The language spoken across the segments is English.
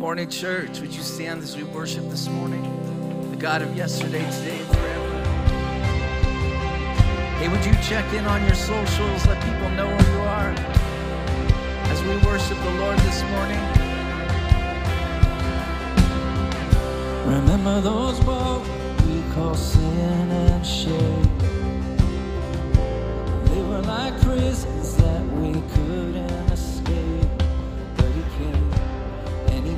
morning, church. Would you stand as we worship this morning? The God of yesterday, today, and forever. Hey, would you check in on your socials? Let people know where you are as we worship the Lord this morning. Remember those walls we call sin and shame. They were like prisons that we couldn't escape.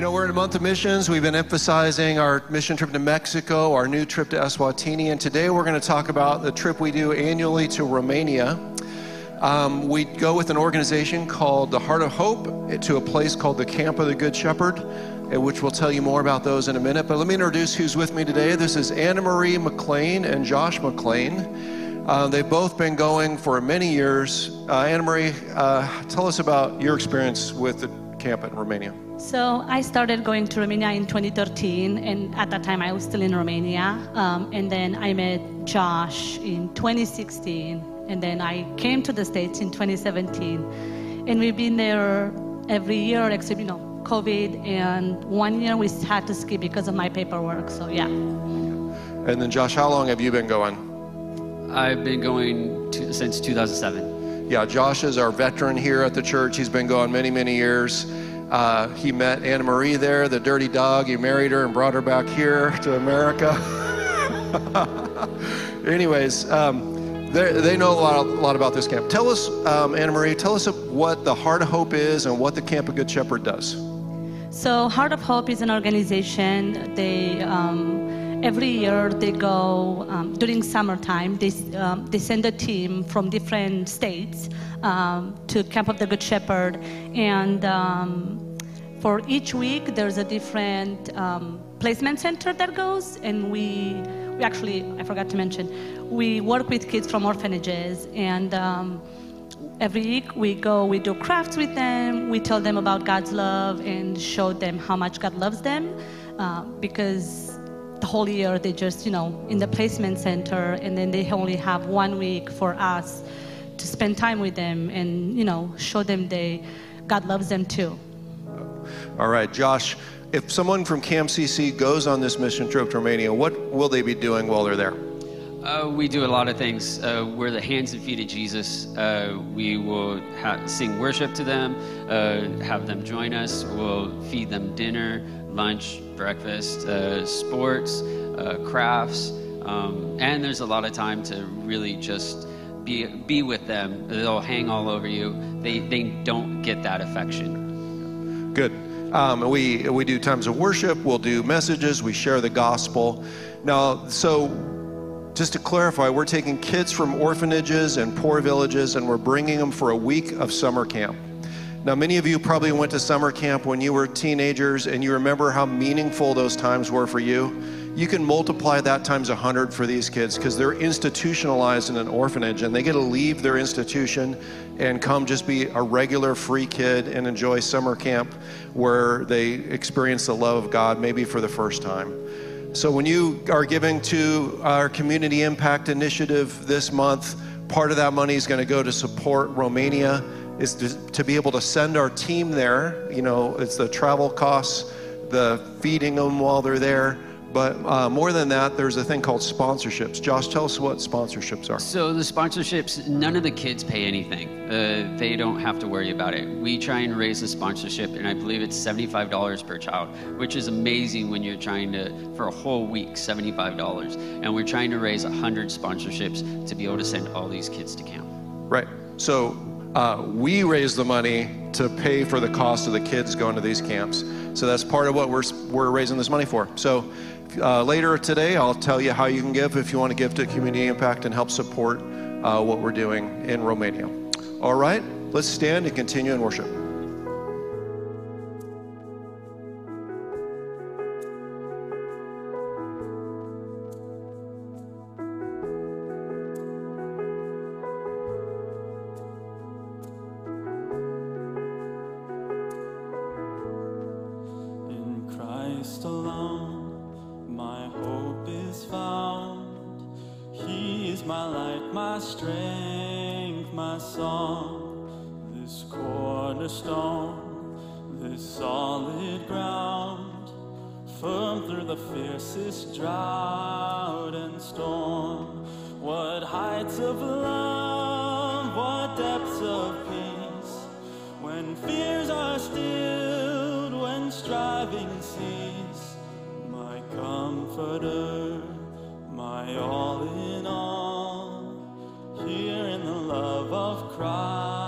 You know, we're in a month of missions. We've been emphasizing our mission trip to Mexico, our new trip to Eswatini, and today we're going to talk about the trip we do annually to Romania. Um, we go with an organization called the Heart of Hope to a place called the Camp of the Good Shepherd, uh, which we'll tell you more about those in a minute. But let me introduce who's with me today. This is Anna Marie McLean and Josh McLean. Uh, they've both been going for many years. Uh, Anna Marie, uh, tell us about your experience with the camp in Romania. So I started going to Romania in 2013, and at that time I was still in Romania. Um, and then I met Josh in 2016, and then I came to the States in 2017. And we've been there every year except, you know, COVID, and one year we had to skip because of my paperwork. So yeah. And then, Josh, how long have you been going? I've been going to, since 2007. Yeah, Josh is our veteran here at the church. He's been going many, many years. Uh, he met Anna Marie there, the dirty dog. He married her and brought her back here to America. Anyways, um, they know a lot, a lot about this camp. Tell us, um, Anna Marie, tell us what the Heart of Hope is and what the Camp of Good Shepherd does. So Heart of Hope is an organization. They um, every year they go um, during summertime. They um, they send a team from different states um, to Camp of the Good Shepherd, and um, for each week there's a different um, placement center that goes, and we we actually I forgot to mention we work with kids from orphanages and. Um, Every week we go, we do crafts with them, we tell them about God's love and show them how much God loves them uh, because the whole year they just, you know, in the placement center and then they only have one week for us to spend time with them and, you know, show them they, God loves them too. All right, Josh, if someone from Camp CC goes on this mission trip to Romania, what will they be doing while they're there? Uh, we do a lot of things. Uh, we're the hands and feet of Jesus. Uh, we will ha- sing worship to them, uh, have them join us. We'll feed them dinner, lunch, breakfast, uh, sports, uh, crafts, um, and there's a lot of time to really just be be with them. They'll hang all over you. They they don't get that affection. Good. Um, we we do times of worship. We'll do messages. We share the gospel. Now, so just to clarify, we're taking kids from orphanages and poor villages, and we're bringing them for a week of summer camp. Now, many of you probably went to summer camp when you were teenagers, and you remember how meaningful those times were for you. You can multiply that times 100 for these kids because they're institutionalized in an orphanage and they get to leave their institution and come just be a regular free kid and enjoy summer camp where they experience the love of God maybe for the first time. So when you are giving to our community impact initiative this month, part of that money is going to go to support Romania is to, to be able to send our team there. You know, it's the travel costs, the feeding them while they're there. But uh, more than that, there's a thing called sponsorships. Josh, tell us what sponsorships are. So the sponsorships, none of the kids pay anything. Uh, they don't have to worry about it. We try and raise the sponsorship, and I believe it's seventy-five dollars per child, which is amazing when you're trying to for a whole week, seventy-five dollars, and we're trying to raise hundred sponsorships to be able to send all these kids to camp. Right. So uh, we raise the money to pay for the cost of the kids going to these camps. So that's part of what we're, we're raising this money for. So uh, later today, I'll tell you how you can give if you want to give to Community Impact and help support uh, what we're doing in Romania. All right, let's stand and continue in worship. Of love, what depths of peace, when fears are stilled, when striving cease, my comforter, my all in all, here in the love of Christ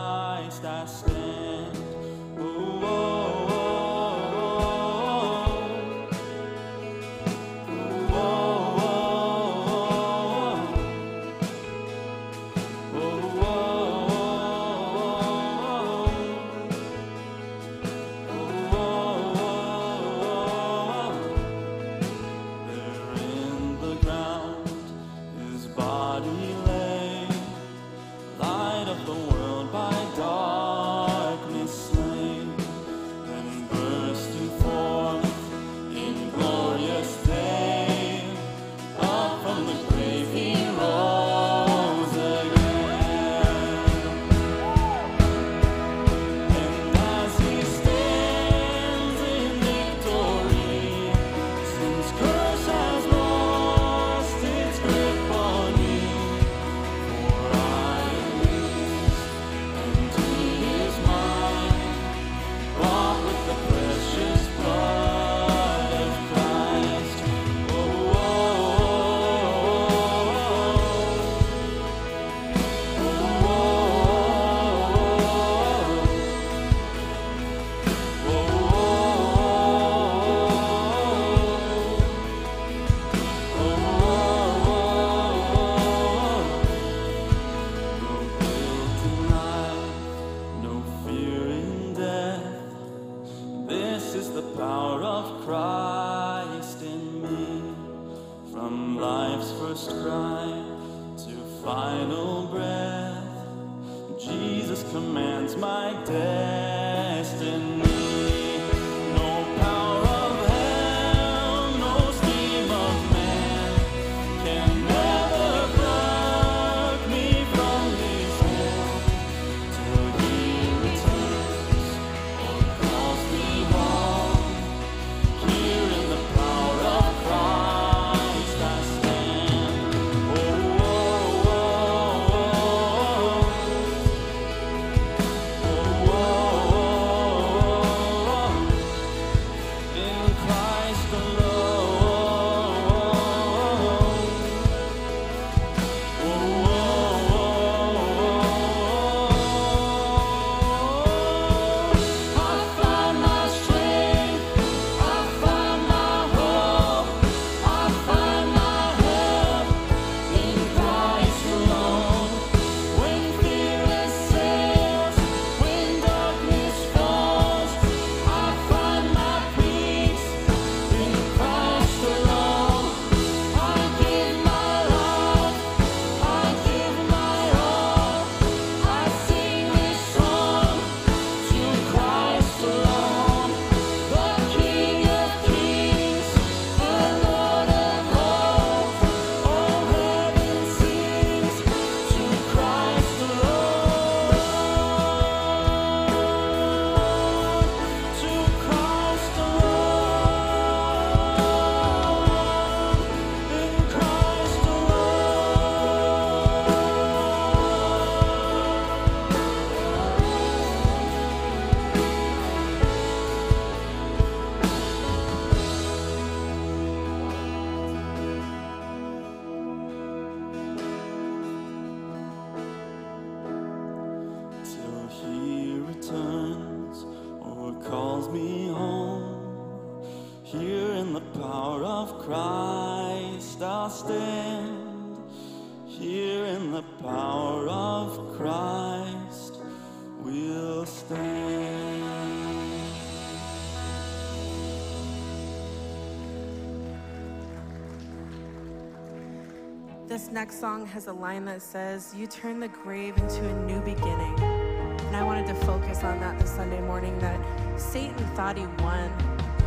next song has a line that says, You turn the grave into a new beginning. And I wanted to focus on that this Sunday morning that Satan thought he won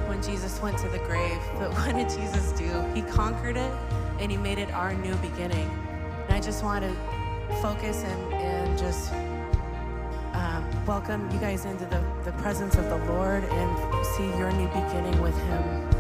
when Jesus went to the grave. But what did Jesus do? He conquered it and he made it our new beginning. And I just want to focus and, and just um, welcome you guys into the, the presence of the Lord and see your new beginning with him.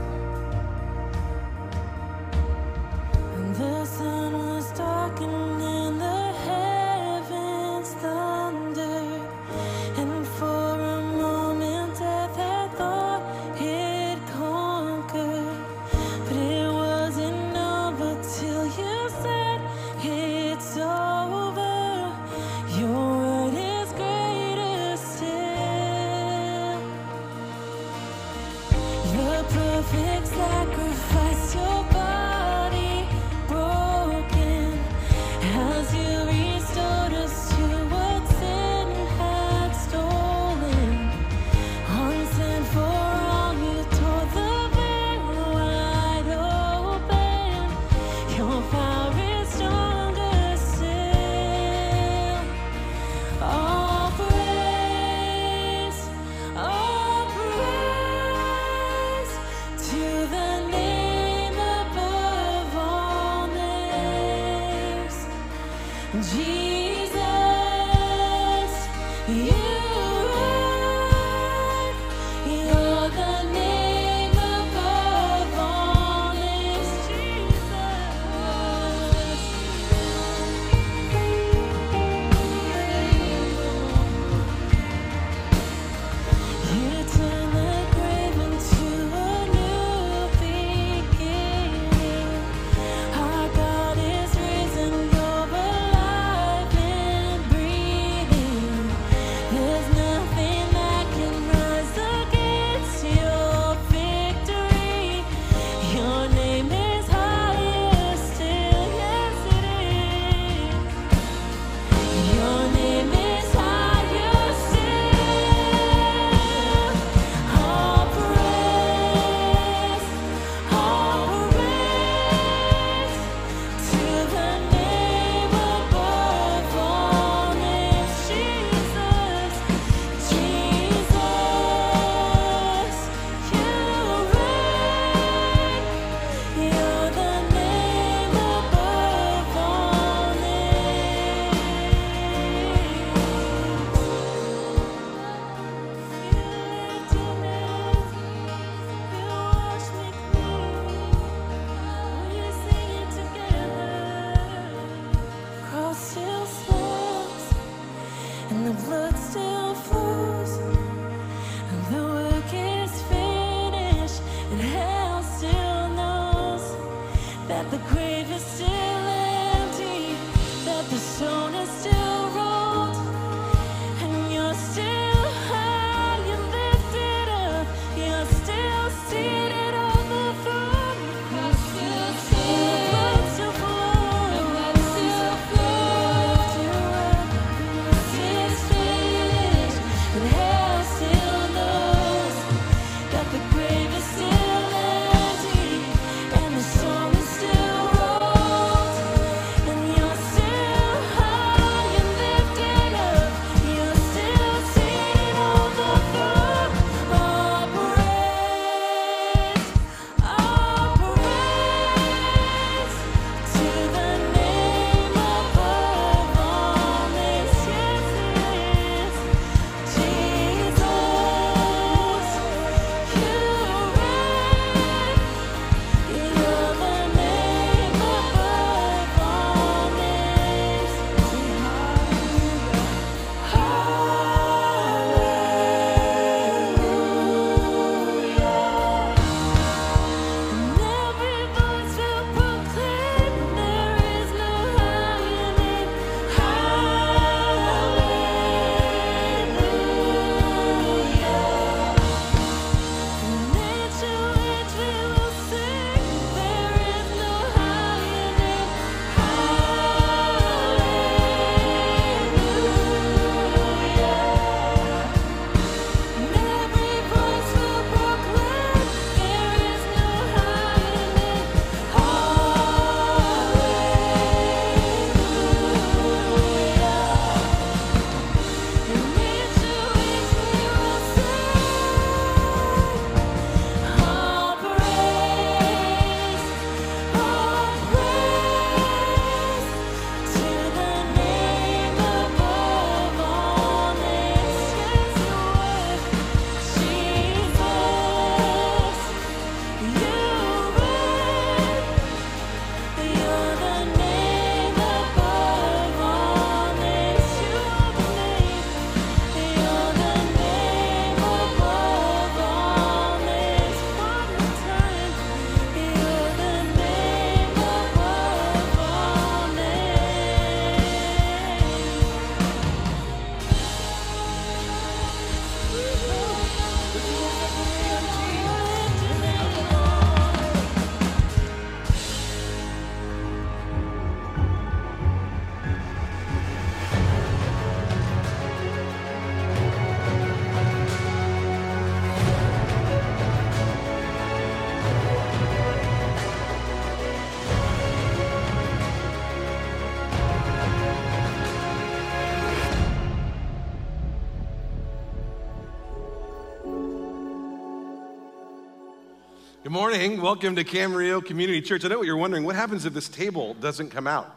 Morning. Welcome to Camarillo Community Church. I know what you're wondering. What happens if this table doesn't come out?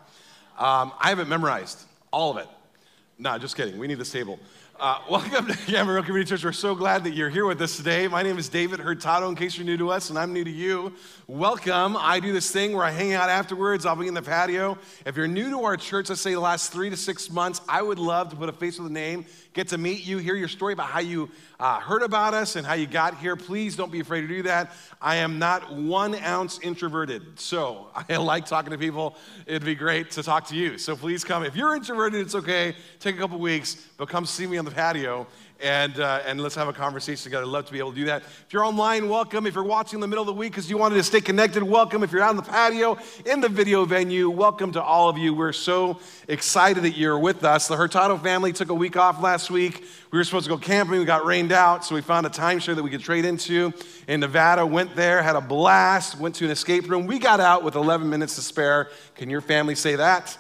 Um, I have it memorized, all of it. No, just kidding. We need this table. Uh, welcome to Camarillo Community Church. We're so glad that you're here with us today. My name is David Hurtado, in case you're new to us, and I'm new to you. Welcome. I do this thing where I hang out afterwards. I'll be in the patio. If you're new to our church, let's say the last three to six months, I would love to put a face with a name, get to meet you, hear your story about how you uh, heard about us and how you got here. Please don't be afraid to do that. I am not one ounce introverted, so I like talking to people. It'd be great to talk to you. So please come. If you're introverted, it's okay. Take a couple weeks, but come see me on the patio and, uh, and let's have a conversation together. I'd love to be able to do that. If you're online, welcome. If you're watching in the middle of the week because you wanted to stay connected, welcome. If you're out on the patio, in the video venue, welcome to all of you. We're so excited that you're with us. The Hurtado family took a week off last week. We were supposed to go camping. We got rained out, so we found a timeshare that we could trade into in Nevada. Went there, had a blast, went to an escape room. We got out with 11 minutes to spare. Can your family say that?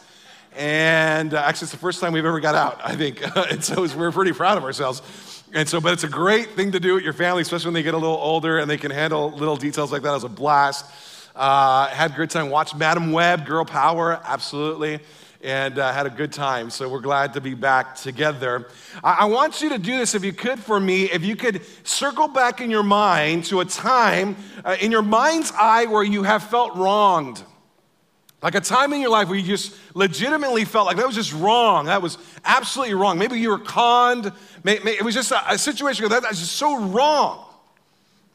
And uh, actually, it's the first time we've ever got out, I think. and so we're pretty proud of ourselves. And so, but it's a great thing to do with your family, especially when they get a little older and they can handle little details like that. Was a blast. Uh, had a good time. Watched Madame Web, Girl Power, absolutely. And uh, had a good time. So we're glad to be back together. I, I want you to do this, if you could, for me. If you could circle back in your mind to a time uh, in your mind's eye where you have felt wronged Like a time in your life where you just legitimately felt like that was just wrong. That was absolutely wrong. Maybe you were conned. It was just a, situation that, was just so wrong.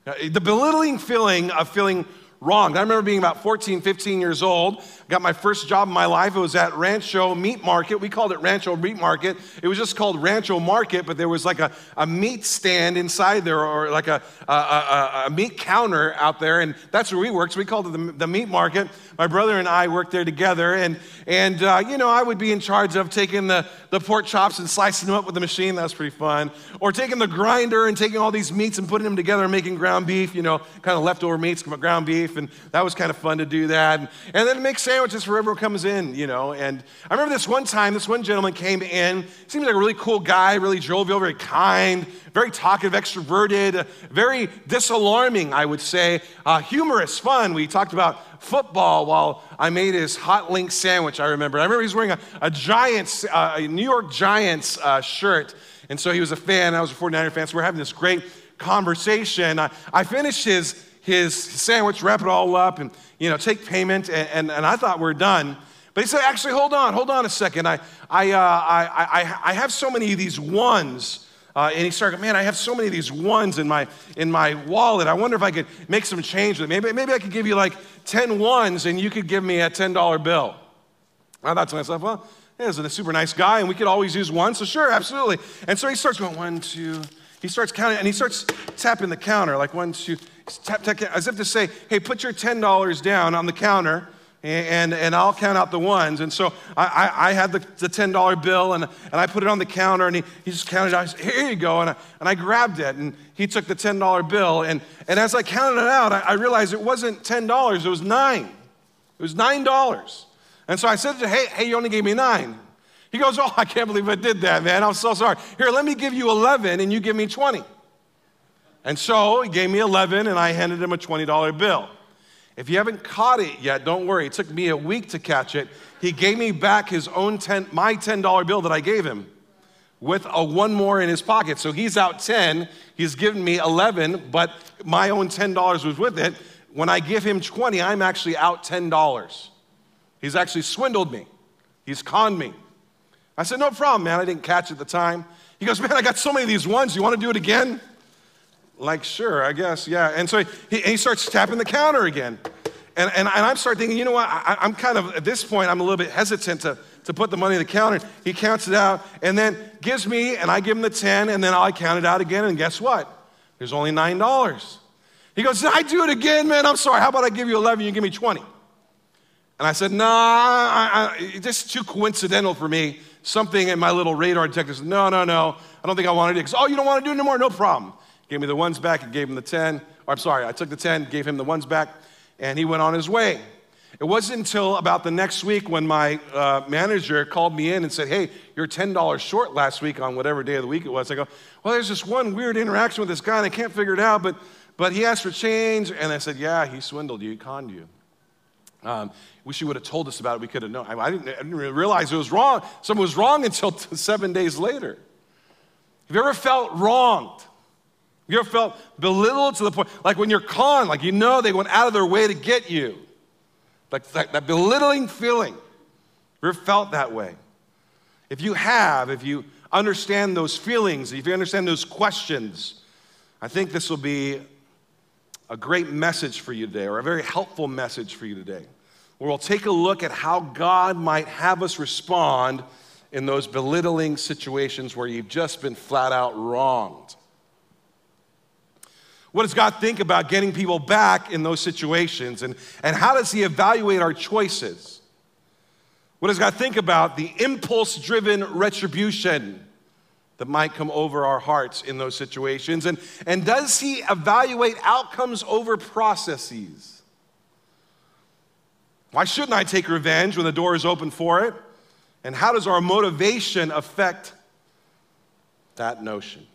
The belittling feeling of feeling wronged. I remember being about 14, 15 years old. Got my first job in my life. It was at Rancho Meat Market. We called it Rancho Meat Market. It was just called Rancho Market, but there was like a, a meat stand inside there or like a, a, a, a meat counter out there. And that's where we worked. So we called it the, the meat market. My brother and I worked there together. And, and uh, you know, I would be in charge of taking the, the pork chops and slicing them up with the machine. That was pretty fun. Or taking the grinder and taking all these meats and putting them together and making ground beef, you know, kind of leftover meats, ground beef. And that was kind of fun to do that. And, and then make sandwiches for everyone comes in, you know. And I remember this one time, this one gentleman came in. Seems like a really cool guy, really jovial, very kind, very talkative, extroverted, uh, very disalarming, I would say. Uh, humorous, fun. We talked about football while I made his hot link sandwich, I remember. I remember he was wearing a, a Giants, uh, a New York Giants uh, shirt. And so he was a fan. I was a 49er fan. So we're having this great conversation. I, I finished his, his sandwich, wrap it all up, and you know, take payment. And, and, and I thought we are done. But he said, actually, hold on, hold on a second. I, I, uh, I, I, I have so many of these ones. Uh, and he started, man, I have so many of these ones in my, in my wallet. I wonder if I could make some change with it. Maybe, maybe I could give you like 10 ones and you could give me a $10 bill. I thought to myself, well, he is a super nice guy and we could always use one. So sure, absolutely. And so he starts going, one, two. He starts counting and he starts tapping the counter like one, two, tap, tap, as if to say, hey, put your $10 down on the counter and, and I'll count out the ones. And so I, I, I had the, the $10 bill and, and I put it on the counter and he, he just counted out. Said, Here you go. And I, and I grabbed it and he took the $10 bill. And, and as I counted it out, I, I realized it wasn't $10, it was nine. It was $9. And so I said to him, hey, hey, you only gave me nine. He goes, oh, I can't believe I did that, man. I'm so sorry. Here, let me give you 11 and you give me 20. And so he gave me 11 and I handed him a $20 bill. If you haven't caught it yet, don't worry. It took me a week to catch it. He gave me back his own 10, my $10 bill that I gave him with a one more in his pocket. So he's out 10, he's given me 11, but my own $10 was with it. When I give him 20, I'm actually out $10. He's actually swindled me. He's conned me. I said, No problem, man. I didn't catch it at the time. He goes, Man, I got so many of these ones. You want to do it again? Like, sure, I guess, yeah. And so he, he starts tapping the counter again. And, and, and I'm starting thinking, you know what? I, I'm kind of, at this point, I'm a little bit hesitant to, to put the money in the counter. He counts it out and then gives me, and I give him the 10, and then I count it out again, and guess what? There's only $9. He goes, I do it again, man? I'm sorry. How about I give you 11, you give me 20? And I said, Nah, this is too coincidental for me. Something in my little radar detector said, No, no, no. I don't think I want to do it. Goes, Oh, you don't want to do it anymore? No problem. Gave me the ones back and gave him the 10. Or, I'm sorry, I took the 10, gave him the ones back, and he went on his way. It wasn't until about the next week when my uh, manager called me in and said, Hey, you're $10 short last week on whatever day of the week it was. I go, Well, there's this one weird interaction with this guy, and I can't figure it out, but, but he asked for change. And I said, Yeah, he swindled you, he conned you. Um, wish you would have told us about it. We could have known. I, I, didn't, I didn't realize it was wrong. Something was wrong until seven days later. Have you ever felt wronged? You ever felt belittled to the point, like when you're conned, like you know they went out of their way to get you? Like that, that belittling feeling. You ever felt that way? If you have, if you understand those feelings, if you understand those questions, I think this will be a great message for you today, or a very helpful message for you today, where we'll take a look at how God might have us respond in those belittling situations where you've just been flat out wronged. What does God think about getting people back in those situations? And, and how does He evaluate our choices? What does God think about the impulse driven retribution that might come over our hearts in those situations? And, and does He evaluate outcomes over processes? Why shouldn't I take revenge when the door is open for it? And how does our motivation affect that notion?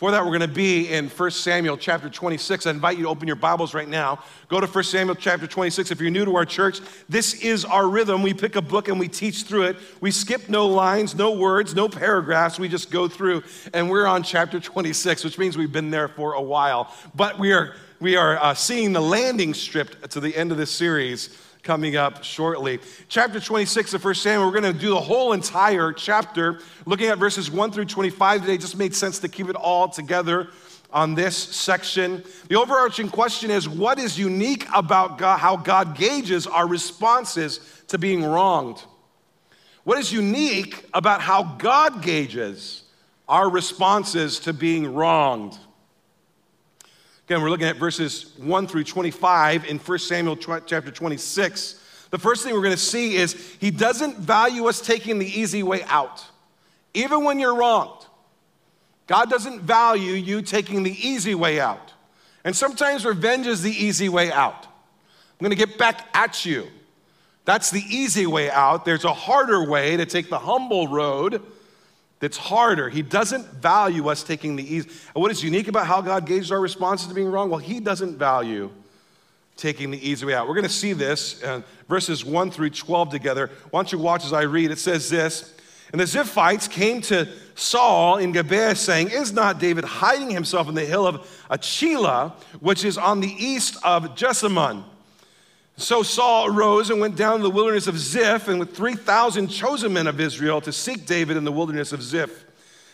For that, we're going to be in 1 Samuel chapter 26. I invite you to open your Bibles right now. Go to 1 Samuel chapter 26. If you're new to our church, this is our rhythm. We pick a book and we teach through it. We skip no lines, no words, no paragraphs. We just go through, and we're on chapter 26, which means we've been there for a while. But we are, we are uh, seeing the landing strip to the end of this series coming up shortly. Chapter 26 of 1 Samuel, we're going to do the whole entire chapter, looking at verses 1 through 25 today. It just made sense to keep it all together on this section. The overarching question is what is unique about God, how God gauges our responses to being wronged? What is unique about how God gauges our responses to being wronged? Again, we're looking at verses 1 through 25 in 1 Samuel chapter 26. The first thing we're going to see is he doesn't value us taking the easy way out, even when you're wronged. God doesn't value you taking the easy way out. And sometimes revenge is the easy way out. I'm going to get back at you. That's the easy way out. There's a harder way to take the humble road that's harder. He doesn't value us taking the easy. And what is unique about how God gauges our responses to being wrong? Well, He doesn't value taking the easy way out. We're going to see this in verses 1 through 12 together. Why don't you watch as I read? It says this And the Ziphites came to Saul in Gibeah, saying, Is not David hiding himself in the hill of Hachilah, which is on the east of Jeshimon? So Saul arose and went down to the wilderness of Ziph, and with 3,000 chosen men of Israel to seek David in the wilderness of Ziph.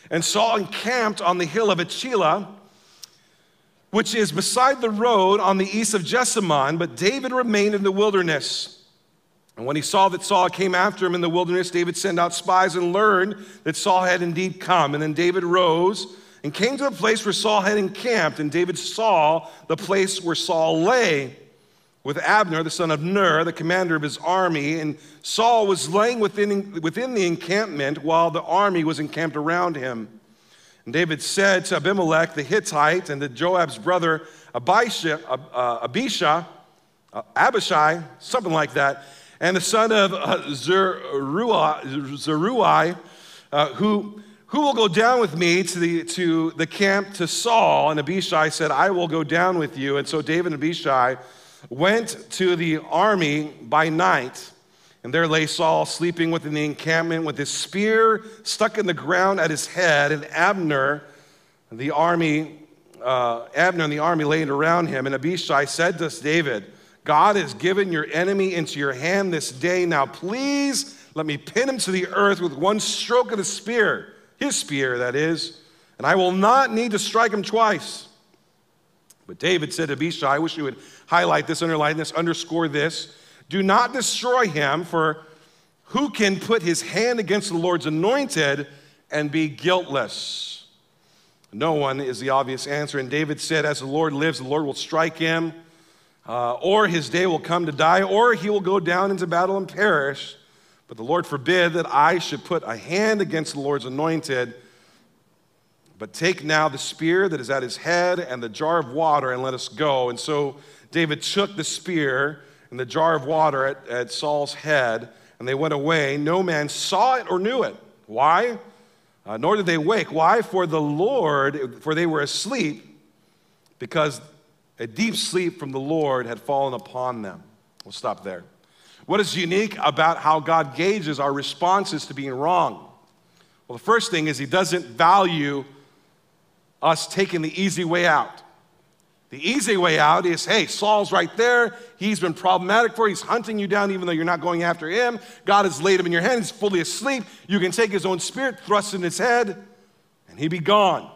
And Saul encamped on the hill of Hachilah, which is beside the road on the east of Jeshimon, but David remained in the wilderness. And when he saw that Saul came after him in the wilderness, David sent out spies and learned that Saul had indeed come. And then David rose and came to the place where Saul had encamped, and David saw the place where Saul lay with Abner, the son of Ner, the commander of his army. And Saul was laying within, within the encampment while the army was encamped around him. And David said to Abimelech the Hittite and to Joab's brother Abishai, uh, Abishai, uh, something like that, and the son of uh, Zeruiah uh, who, who will go down with me to the, to the camp to Saul? And Abishai said, I will go down with you. And so David and Abishai went to the army by night. And there lay Saul sleeping within the encampment with his spear stuck in the ground at his head, and Abner, the army, uh, Abner and the army laid around him. And Abishai said to David, God has given your enemy into your hand this day. Now please let me pin him to the earth with one stroke of the spear, his spear, that is, and I will not need to strike him twice. But David said to Abishai, I wish you would highlight this, underline this, underscore this. Do not destroy him, for who can put his hand against the Lord's anointed and be guiltless? No one is the obvious answer. And David said, As the Lord lives, the Lord will strike him, uh, or his day will come to die, or he will go down into battle and perish. But the Lord forbid that I should put a hand against the Lord's anointed. But take now the spear that is at his head and the jar of water, and let us go. And so David took the spear and the jar of water at, at Saul's head, and they went away. No man saw it or knew it. Why? Uh, nor did they wake. Why? For the Lord, for they were asleep, because a deep sleep from the Lord had fallen upon them. We'll stop there. What is unique about how God gauges our responses to being wrong? Well, the first thing is He doesn't value us taking the easy way out. The easy way out is hey, Saul's right there. He's been problematic for you. He's hunting you down even though you're not going after him. God has laid him in your hand. He's fully asleep. You can take his own spirit, thrust in his head, and he be gone.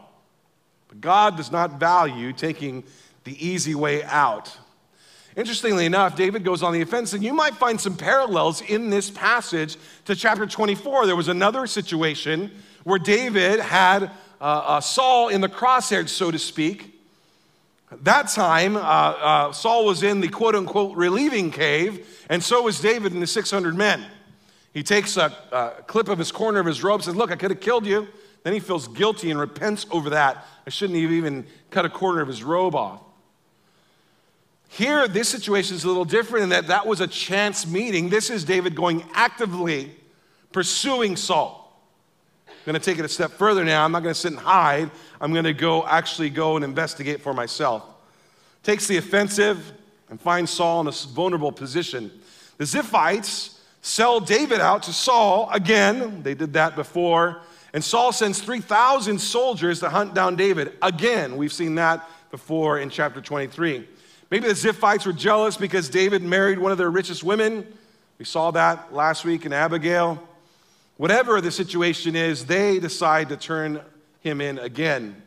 But God does not value taking the easy way out. Interestingly enough, David goes on the offense, and you might find some parallels in this passage to chapter 24. There was another situation where David had uh, uh, Saul in the crosshairs, so to speak. That time, uh, uh, Saul was in the quote unquote relieving cave, and so was David and the 600 men. He takes a, a clip of his corner of his robe, says, Look, I could have killed you. Then he feels guilty and repents over that. I shouldn't have even cut a corner of his robe off. Here, this situation is a little different in that that was a chance meeting. This is David going actively pursuing Saul. Going to take it a step further now. I'm not going to sit and hide. I'm going to go actually go and investigate for myself. Takes the offensive and finds Saul in a vulnerable position. The Ziphites sell David out to Saul again. They did that before. And Saul sends 3,000 soldiers to hunt down David. Again, we've seen that before in chapter 23. Maybe the Ziphites were jealous because David married one of their richest women. We saw that last week in Abigail. Whatever the situation is, they decide to turn him in again.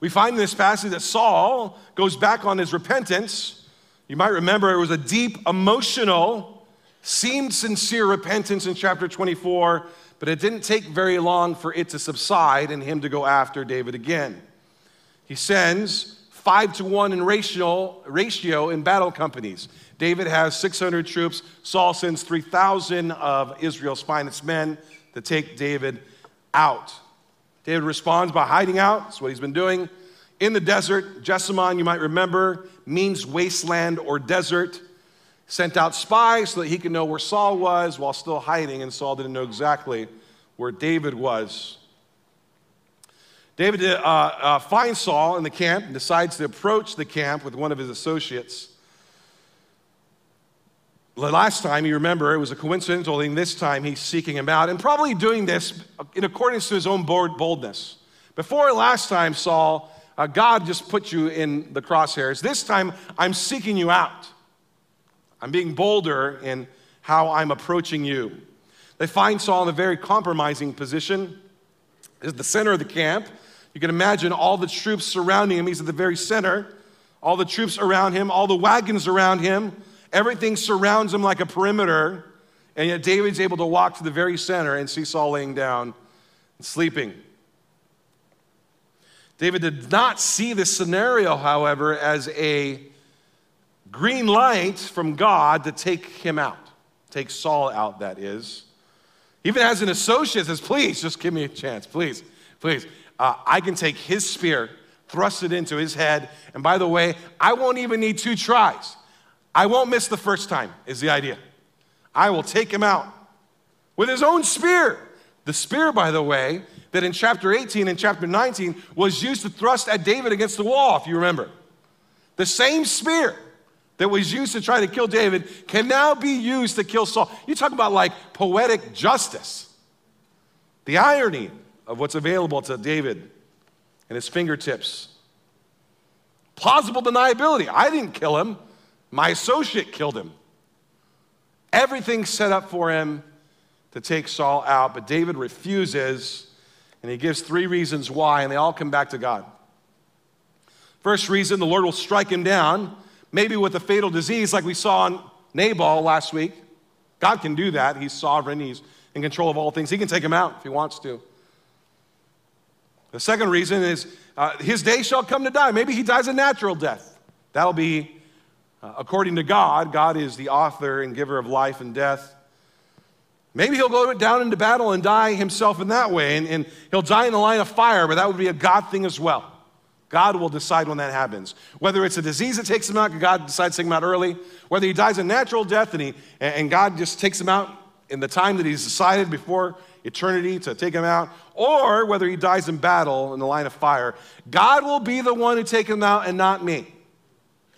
We find in this passage that Saul goes back on his repentance. You might remember it was a deep, emotional, seemed sincere repentance in chapter 24, but it didn't take very long for it to subside and him to go after David again. He sends five to one in ratio, ratio in battle companies. David has 600 troops. Saul sends 3,000 of Israel's finest men to take David out. David responds by hiding out. That's what he's been doing. In the desert, Jeshimon, you might remember, means wasteland or desert. Sent out spies so that he could know where Saul was while still hiding, and Saul didn't know exactly where David was. David uh, uh, finds Saul in the camp and decides to approach the camp with one of his associates. The last time, you remember, it was a coincidental thing. This time, he's seeking him out and probably doing this in accordance to his own boldness. Before last time, Saul, uh, God just put you in the crosshairs. This time, I'm seeking you out. I'm being bolder in how I'm approaching you. They find Saul in a very compromising position. He's at the center of the camp. You can imagine all the troops surrounding him. He's at the very center. All the troops around him, all the wagons around him. Everything surrounds him like a perimeter, and yet David's able to walk to the very center and see Saul laying down and sleeping. David did not see this scenario, however, as a green light from God to take him out, take Saul out, that is. Even as an associate, says, Please, just give me a chance, please, please. Uh, I can take his spear, thrust it into his head, and by the way, I won't even need two tries. I won't miss the first time, is the idea. I will take him out with his own spear. The spear, by the way, that in chapter 18 and chapter 19 was used to thrust at David against the wall, if you remember. The same spear that was used to try to kill David can now be used to kill Saul. You talk about like poetic justice. The irony of what's available to David and his fingertips. Plausible deniability. I didn't kill him. My associate killed him. Everything set up for him to take Saul out, but David refuses, and he gives three reasons why, and they all come back to God. First reason, the Lord will strike him down, maybe with a fatal disease like we saw on Nabal last week. God can do that. He's sovereign, He's in control of all things. He can take him out if He wants to. The second reason is uh, his day shall come to die. Maybe he dies a natural death. That'll be uh, according to God, God is the author and giver of life and death. Maybe he'll go down into battle and die himself in that way, and, and he'll die in the line of fire, but that would be a God thing as well. God will decide when that happens. Whether it's a disease that takes him out, God decides to take him out early. Whether he dies a natural death and, he, and God just takes him out in the time that he's decided before eternity to take him out, or whether he dies in battle in the line of fire, God will be the one who take him out and not me.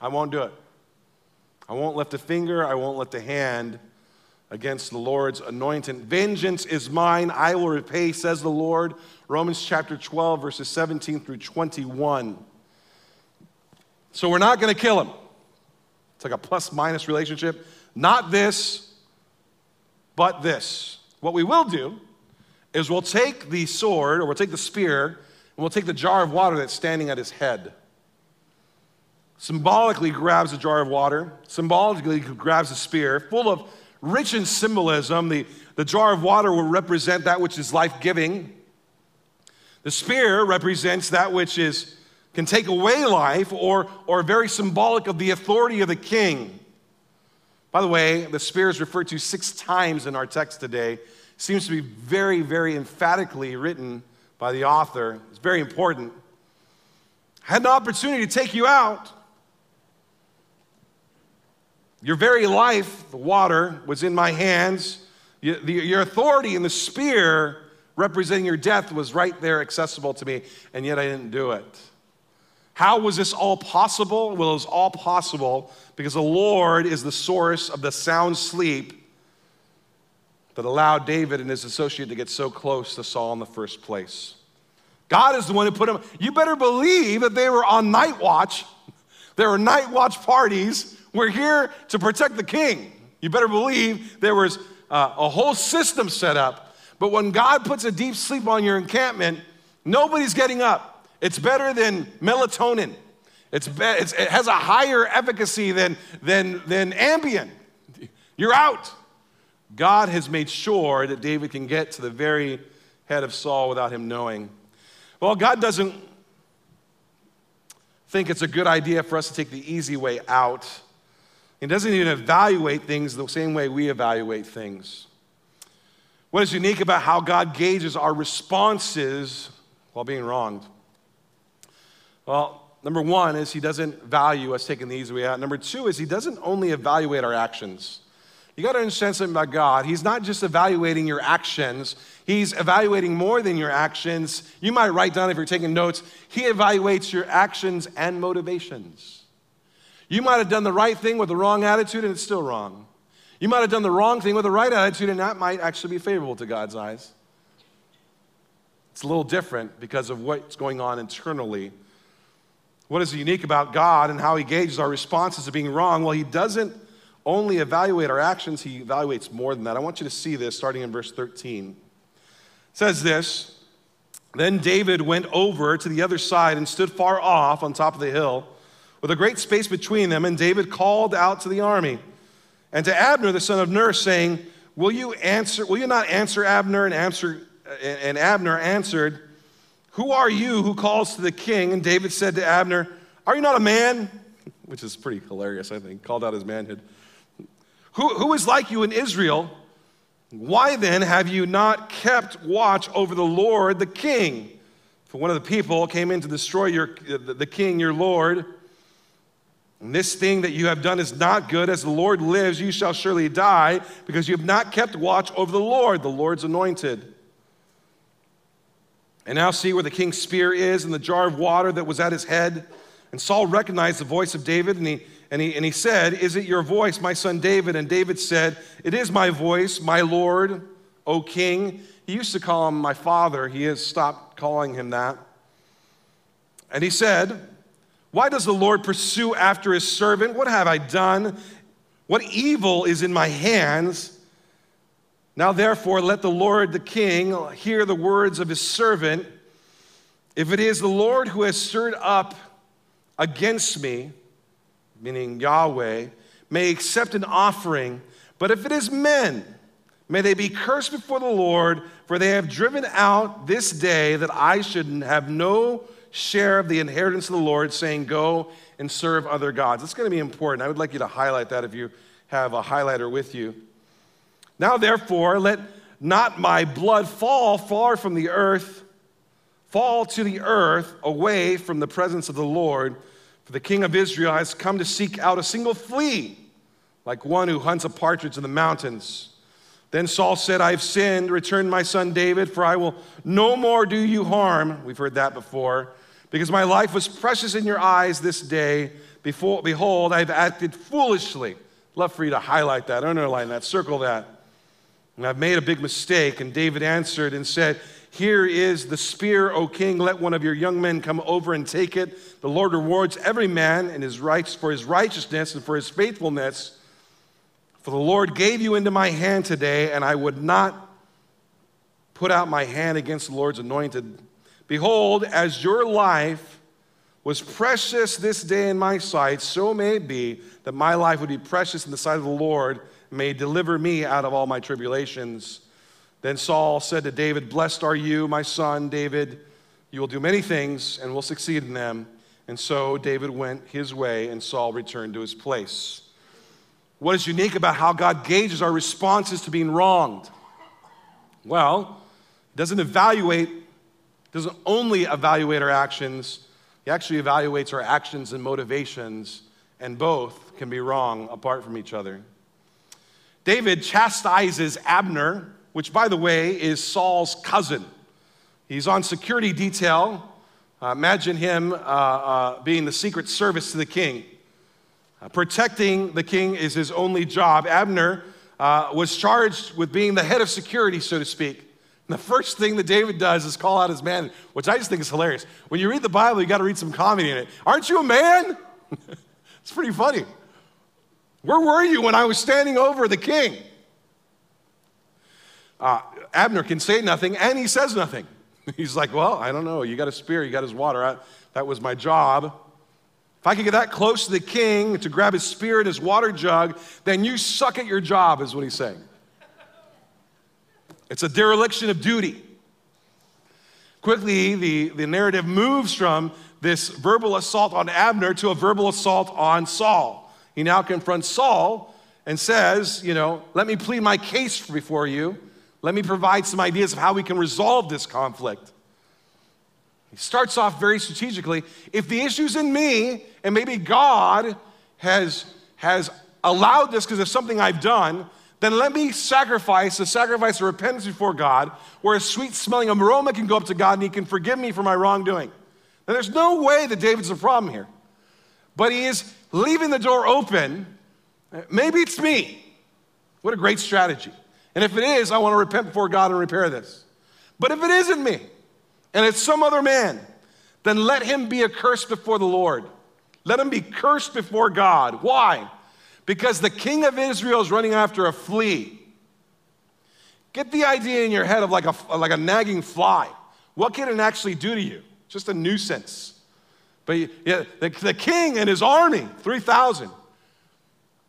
I won't do it. I won't lift a finger, I won't lift a hand against the Lord's anointed. Vengeance is mine, I will repay, says the Lord. Romans chapter 12, verses 17 through 21. So we're not going to kill him. It's like a plus minus relationship. Not this, but this. What we will do is we'll take the sword or we'll take the spear and we'll take the jar of water that's standing at his head symbolically grabs a jar of water, symbolically grabs a spear, full of rich in symbolism. The, the jar of water will represent that which is life giving. The spear represents that which is, can take away life or, or very symbolic of the authority of the king. By the way, the spear is referred to six times in our text today. Seems to be very, very emphatically written by the author. It's very important. I had an opportunity to take you out. Your very life, the water, was in my hands. Your authority in the spear representing your death was right there accessible to me, and yet I didn't do it. How was this all possible? Well, it was all possible because the Lord is the source of the sound sleep that allowed David and his associate to get so close to Saul in the first place. God is the one who put him. You better believe that they were on night watch There were night watch parties. We're here to protect the king. You better believe there was uh, a whole system set up. But when God puts a deep sleep on your encampment, nobody's getting up. It's better than melatonin. It's, be- it's it has a higher efficacy than, than, than Ambien. You're out. God has made sure that David can get to the very head of Saul without him knowing. Well, God doesn't think it's a good idea for us to take the easy way out. He doesn't even evaluate things the same way we evaluate things. What is unique about how God gauges our responses while being wronged? Well, number one is He doesn't value us taking the easy way out. Number two is He doesn't only evaluate our actions. You got to understand something about God. He's not just evaluating your actions, He's evaluating more than your actions. You might write down if you're taking notes, He evaluates your actions and motivations. You might have done the right thing with the wrong attitude and it's still wrong. You might have done the wrong thing with the right attitude and that might actually be favorable to God's eyes. It's a little different because of what's going on internally. What is unique about God and how He gauges our responses to being wrong? Well, He doesn't only evaluate our actions, He evaluates more than that. I want you to see this starting in verse 13. It says this Then David went over to the other side and stood far off on top of the hill with a great space between them, and David called out to the army and to Abner, the son of Ner, saying, Will you answer, will you not answer Abner? And, answer, and Abner answered, Who are you who calls to the king? And David said to Abner, Are you not a man? Which is pretty hilarious, I think, called out his manhood. Who, who is like you in Israel? Why then have you not kept watch over the Lord the king? For one of the people came in to destroy your, the king, your Lord. And this thing that you have done is not good. As the Lord lives, you shall surely die, because you have not kept watch over the Lord, the Lord's anointed. And now see where the king's spear is and the jar of water that was at his head. And Saul recognized the voice of David, and he, and he, and he said, Is it your voice, my son David? And David said, It is my voice, my Lord, O king. He used to call him my father. He has stopped calling him that. And he said, why does the Lord pursue after his servant? What have I done? What evil is in my hands? Now, therefore, let the Lord the king hear the words of his servant. If it is the Lord who has stirred up against me, meaning Yahweh, may accept an offering. But if it is men, may they be cursed before the Lord, for they have driven out this day that I should have no share of the inheritance of the Lord, saying, Go and serve other gods. It's going to be important. I would like you to highlight that if you have a highlighter with you. Now, therefore, let not my blood fall far from the earth, fall to the earth away from the presence of the Lord. For the king of Israel has come to seek out a single flea, like one who hunts a partridge in the mountains. Then Saul said, I have sinned. Return my son David, for I will no more do you harm. We've heard that before because my life was precious in your eyes this day. Before, behold, I've acted foolishly. Love for you to highlight that, underline that, circle that. And I've made a big mistake. And David answered and said, Here is the spear, O king. Let one of your young men come over and take it. The Lord rewards every man in his rights for his righteousness and for his faithfulness. For the Lord gave you into my hand today, and I would not put out my hand against the Lord's anointed. Behold, as your life was precious this day in my sight, so may it be that my life would be precious in the sight of the Lord, may deliver me out of all my tribulations. Then Saul said to David, Blessed are you, my son David. You will do many things and will succeed in them. And so David went his way, and Saul returned to his place. What is unique about how God gauges our responses to being wronged? Well, he doesn't evaluate doesn't only evaluate our actions, he actually evaluates our actions and motivations, and both can be wrong apart from each other. David chastises Abner, which, by the way, is Saul's cousin. He's on security detail. Uh, imagine him uh, uh, being the secret service to the king. Uh, protecting the king is his only job. Abner uh, was charged with being the head of security, so to speak. The first thing that David does is call out his man, which I just think is hilarious. When you read the Bible, you got to read some comedy in it. Aren't you a man? it's pretty funny. Where were you when I was standing over the king? Uh, Abner can say nothing and he says nothing. He's like, Well, I don't know. You got a spear, you got his water. I, that was my job. If I could get that close to the king to grab his spear and his water jug, then you suck at your job, is what he's saying. It's a dereliction of duty. Quickly, the, the narrative moves from this verbal assault on Abner to a verbal assault on Saul. He now confronts Saul and says, You know, let me plead my case before you. Let me provide some ideas of how we can resolve this conflict. He starts off very strategically. If the issue's in me, and maybe God has, has allowed this because of something I've done, then let me sacrifice a sacrifice of repentance before God, where a sweet smelling aroma can go up to God and He can forgive me for my wrongdoing. Now, there's no way that David's a problem here, but he is leaving the door open. Maybe it's me. What a great strategy. And if it is, I want to repent before God and repair this. But if it isn't me, and it's some other man, then let him be accursed before the Lord. Let him be cursed before God. Why? Because the king of Israel is running after a flea. Get the idea in your head of like a, like a nagging fly. What can it actually do to you? Just a nuisance. But yeah, the, the king and his army, 3,000,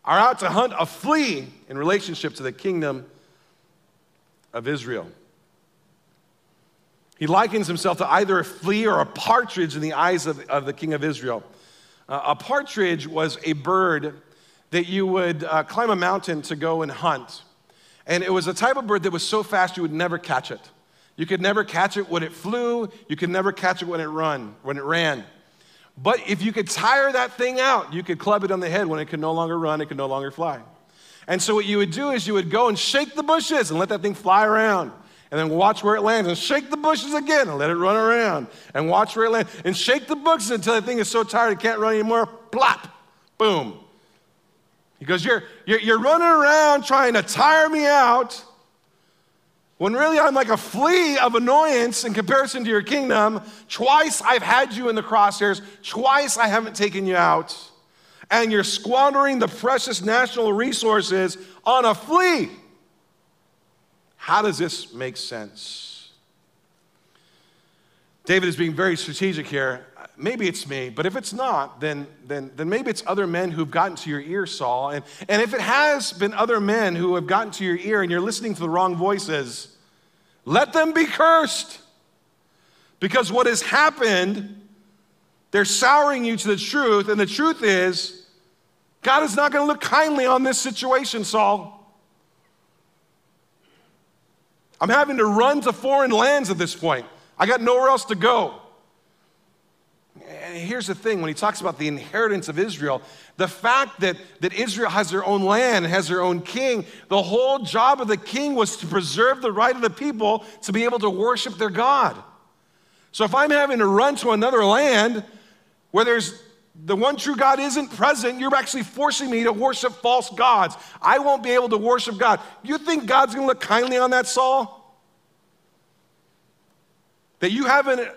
are out to hunt a flea in relationship to the kingdom of Israel. He likens himself to either a flea or a partridge in the eyes of, of the king of Israel. Uh, a partridge was a bird that you would uh, climb a mountain to go and hunt. And it was a type of bird that was so fast you would never catch it. You could never catch it when it flew, you could never catch it when it run, when it ran. But if you could tire that thing out, you could club it on the head when it could no longer run, it could no longer fly. And so what you would do is you would go and shake the bushes and let that thing fly around and then watch where it lands and shake the bushes again and let it run around and watch where it lands and shake the bushes until the thing is so tired it can't run anymore. Plop, boom. He goes, you're, you're, you're running around trying to tire me out when really I'm like a flea of annoyance in comparison to your kingdom. Twice I've had you in the crosshairs, twice I haven't taken you out. And you're squandering the precious national resources on a flea. How does this make sense? David is being very strategic here. Maybe it's me, but if it's not, then, then, then maybe it's other men who've gotten to your ear, Saul. And, and if it has been other men who have gotten to your ear and you're listening to the wrong voices, let them be cursed. Because what has happened, they're souring you to the truth, and the truth is, God is not going to look kindly on this situation, Saul. I'm having to run to foreign lands at this point. I got nowhere else to go. Here's the thing when he talks about the inheritance of Israel, the fact that, that Israel has their own land, has their own king, the whole job of the king was to preserve the right of the people to be able to worship their God. So if I'm having to run to another land where there's the one true God isn't present, you're actually forcing me to worship false gods. I won't be able to worship God. You think God's going to look kindly on that, Saul? That you haven't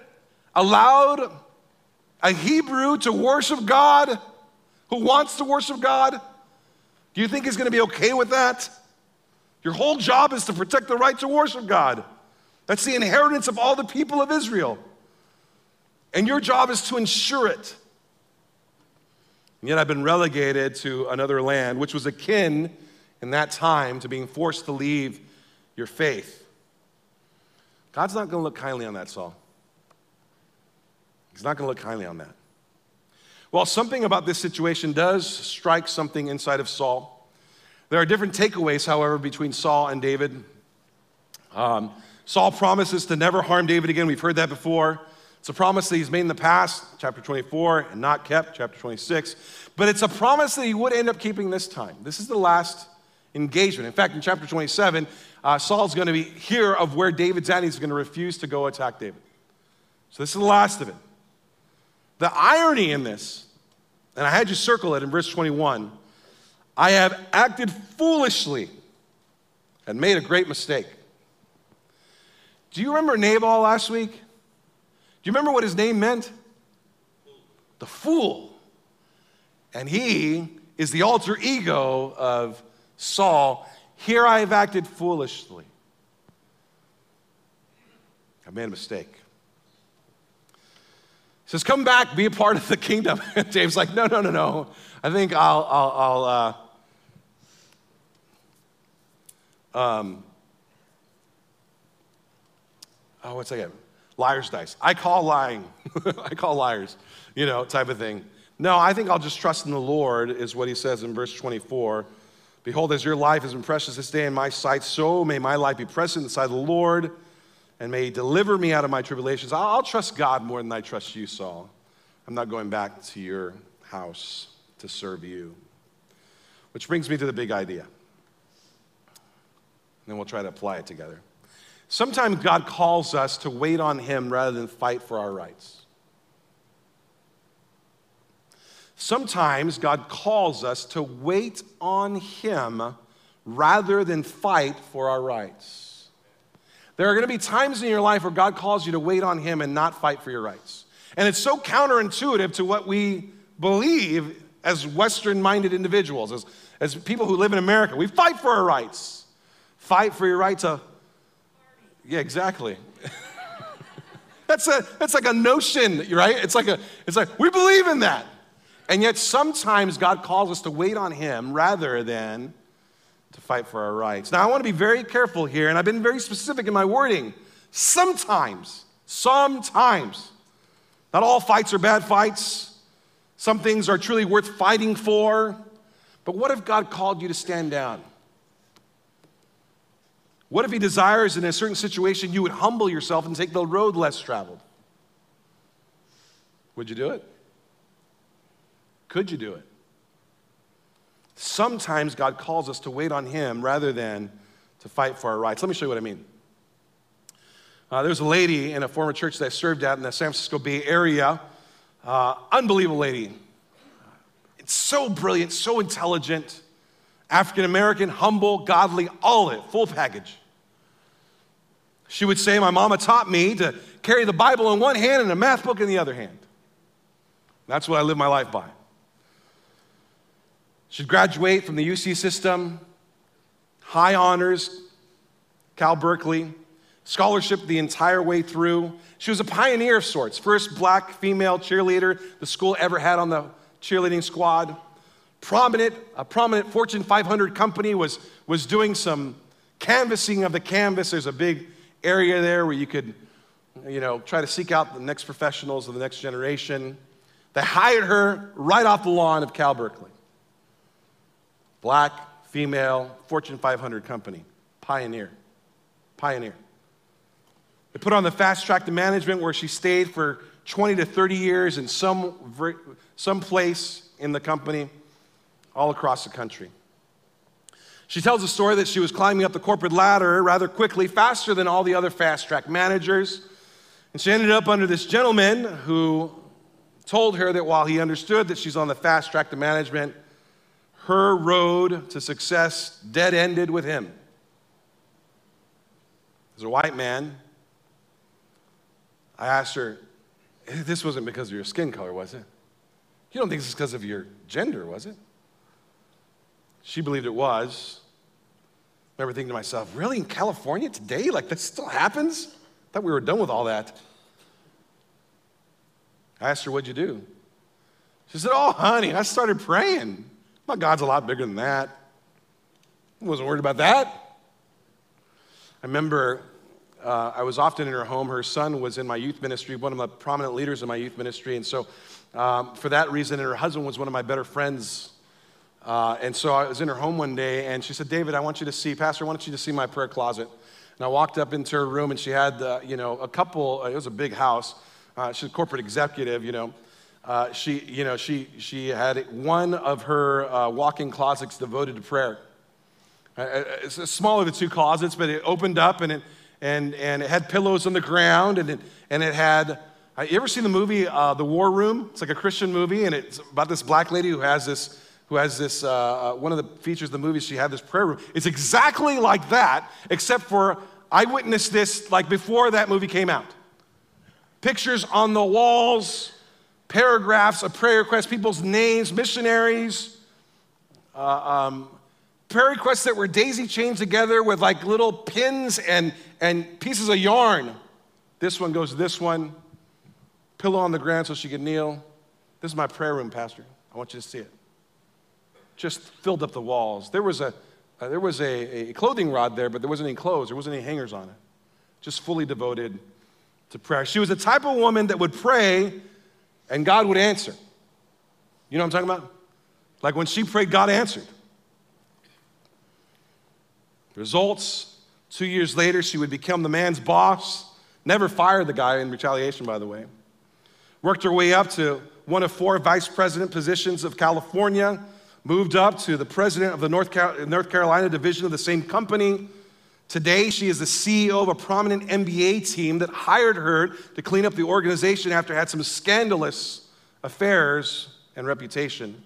allowed a Hebrew to worship God who wants to worship God? Do you think he's going to be okay with that? Your whole job is to protect the right to worship God. That's the inheritance of all the people of Israel. And your job is to ensure it. And yet I've been relegated to another land, which was akin in that time to being forced to leave your faith. God's not going to look kindly on that, Saul. He's not going to look kindly on that. Well, something about this situation does strike something inside of Saul. There are different takeaways, however, between Saul and David. Um, Saul promises to never harm David again. We've heard that before. It's a promise that he's made in the past, chapter 24, and not kept, chapter 26. But it's a promise that he would end up keeping this time. This is the last engagement. In fact, in chapter 27, uh, Saul's going to be hear of where David's at. And he's going to refuse to go attack David. So this is the last of it. The irony in this, and I had you circle it in verse 21 I have acted foolishly and made a great mistake. Do you remember Nabal last week? Do you remember what his name meant? The fool. And he is the alter ego of Saul. Here I have acted foolishly. I made a mistake. Says, Come back, be a part of the kingdom. And Dave's like, No, no, no, no. I think I'll, I'll, I'll uh, um, oh, what's that? Liar's dice. I call lying. I call liars, you know, type of thing. No, I think I'll just trust in the Lord, is what he says in verse 24. Behold, as your life has been precious this day in my sight, so may my life be precious in the sight of the Lord, and may he deliver me out of my tribulations. I'll, I'll trust God more than I trust you, Saul. I'm not going back to your house to serve you. Which brings me to the big idea. And then we'll try to apply it together. Sometimes God calls us to wait on Him rather than fight for our rights. Sometimes God calls us to wait on Him rather than fight for our rights. There are going to be times in your life where God calls you to wait on Him and not fight for your rights. And it's so counterintuitive to what we believe as Western minded individuals, as, as people who live in America. We fight for our rights. Fight for your right to. Yeah, exactly. that's, a, that's like a notion, right? It's like, a, it's like, we believe in that. And yet sometimes God calls us to wait on Him rather than to fight for our rights. Now, I want to be very careful here, and I've been very specific in my wording. Sometimes, sometimes, not all fights are bad fights. Some things are truly worth fighting for. But what if God called you to stand down? What if He desires in a certain situation you would humble yourself and take the road less traveled? Would you do it? Could you do it? Sometimes God calls us to wait on Him rather than to fight for our rights. Let me show you what I mean. Uh, there's a lady in a former church that I served at in the San Francisco Bay Area. Uh, unbelievable lady. It's so brilliant, so intelligent, African American, humble, godly, all it, full package. She would say, My mama taught me to carry the Bible in one hand and a math book in the other hand. That's what I live my life by. She'd graduate from the UC system, high honors, Cal Berkeley, scholarship the entire way through. She was a pioneer of sorts, first black female cheerleader the school ever had on the cheerleading squad. Prominent, a prominent Fortune 500 company was, was doing some canvassing of the canvas. There's a big area there where you could, you know, try to seek out the next professionals of the next generation. They hired her right off the lawn of Cal Berkeley black, female, Fortune 500 company, pioneer, pioneer. They put on the fast track to management where she stayed for 20 to 30 years in some, some place in the company all across the country. She tells a story that she was climbing up the corporate ladder rather quickly, faster than all the other fast track managers. And she ended up under this gentleman who told her that while he understood that she's on the fast track to management, her road to success dead ended with him. As a white man, I asked her, This wasn't because of your skin color, was it? You don't think this is because of your gender, was it? She believed it was. I remember thinking to myself, Really, in California today? Like, this still happens? I thought we were done with all that. I asked her, What'd you do? She said, Oh, honey, I started praying. My God's a lot bigger than that. I wasn't worried about that. I remember uh, I was often in her home. Her son was in my youth ministry, one of the prominent leaders in my youth ministry. And so, um, for that reason, and her husband was one of my better friends. Uh, and so I was in her home one day, and she said, David, I want you to see, Pastor, I want you to see my prayer closet. And I walked up into her room, and she had, uh, you know, a couple, uh, it was a big house. Uh, she's a corporate executive, you know. Uh, she, you know, she, she had one of her uh, walk-in closets devoted to prayer. Uh, uh it's smaller of the two closets, but it opened up and it, and, and it had pillows on the ground and it, and it had, uh, you ever seen the movie The War Room? It's like a Christian movie and it's about this black lady who has this, who has this, one of the features of the movie, she had this prayer room. It's exactly like that, except for I witnessed this like before that movie came out. Pictures on the walls, paragraphs of prayer requests, people's names, missionaries, uh, um, prayer requests that were daisy chained together with like little pins and, and pieces of yarn. This one goes to this one, pillow on the ground so she could kneel. This is my prayer room, Pastor. I want you to see it. Just filled up the walls. There was a, uh, there was a, a clothing rod there, but there wasn't any clothes, there wasn't any hangers on it. Just fully devoted to prayer. She was the type of woman that would pray and God would answer. You know what I'm talking about? Like when she prayed, God answered. Results two years later, she would become the man's boss. Never fired the guy in retaliation, by the way. Worked her way up to one of four vice president positions of California. Moved up to the president of the North, Carolina division of the same company. Today, she is the CEO of a prominent NBA team that hired her to clean up the organization after it had some scandalous affairs and reputation.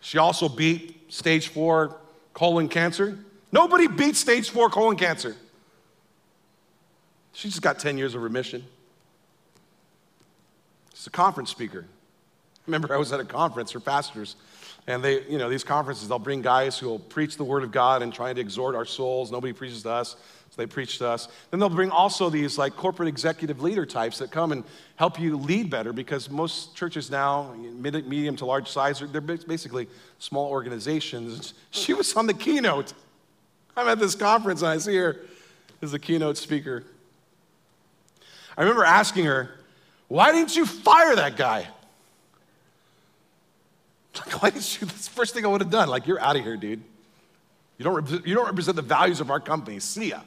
She also beat stage four colon cancer. Nobody beats stage four colon cancer. She just got 10 years of remission. She's a conference speaker. Remember, I was at a conference for pastors and they, you know, these conferences, they'll bring guys who will preach the word of God and trying to exhort our souls. Nobody preaches to us, so they preach to us. Then they'll bring also these like corporate executive leader types that come and help you lead better because most churches now, medium to large size, they're basically small organizations. She was on the keynote. I'm at this conference and I see her as the keynote speaker. I remember asking her, why didn't you fire that guy? Like, why did you? That's the first thing I would have done. Like, you're out of here, dude. You don't, you don't represent the values of our company. See ya.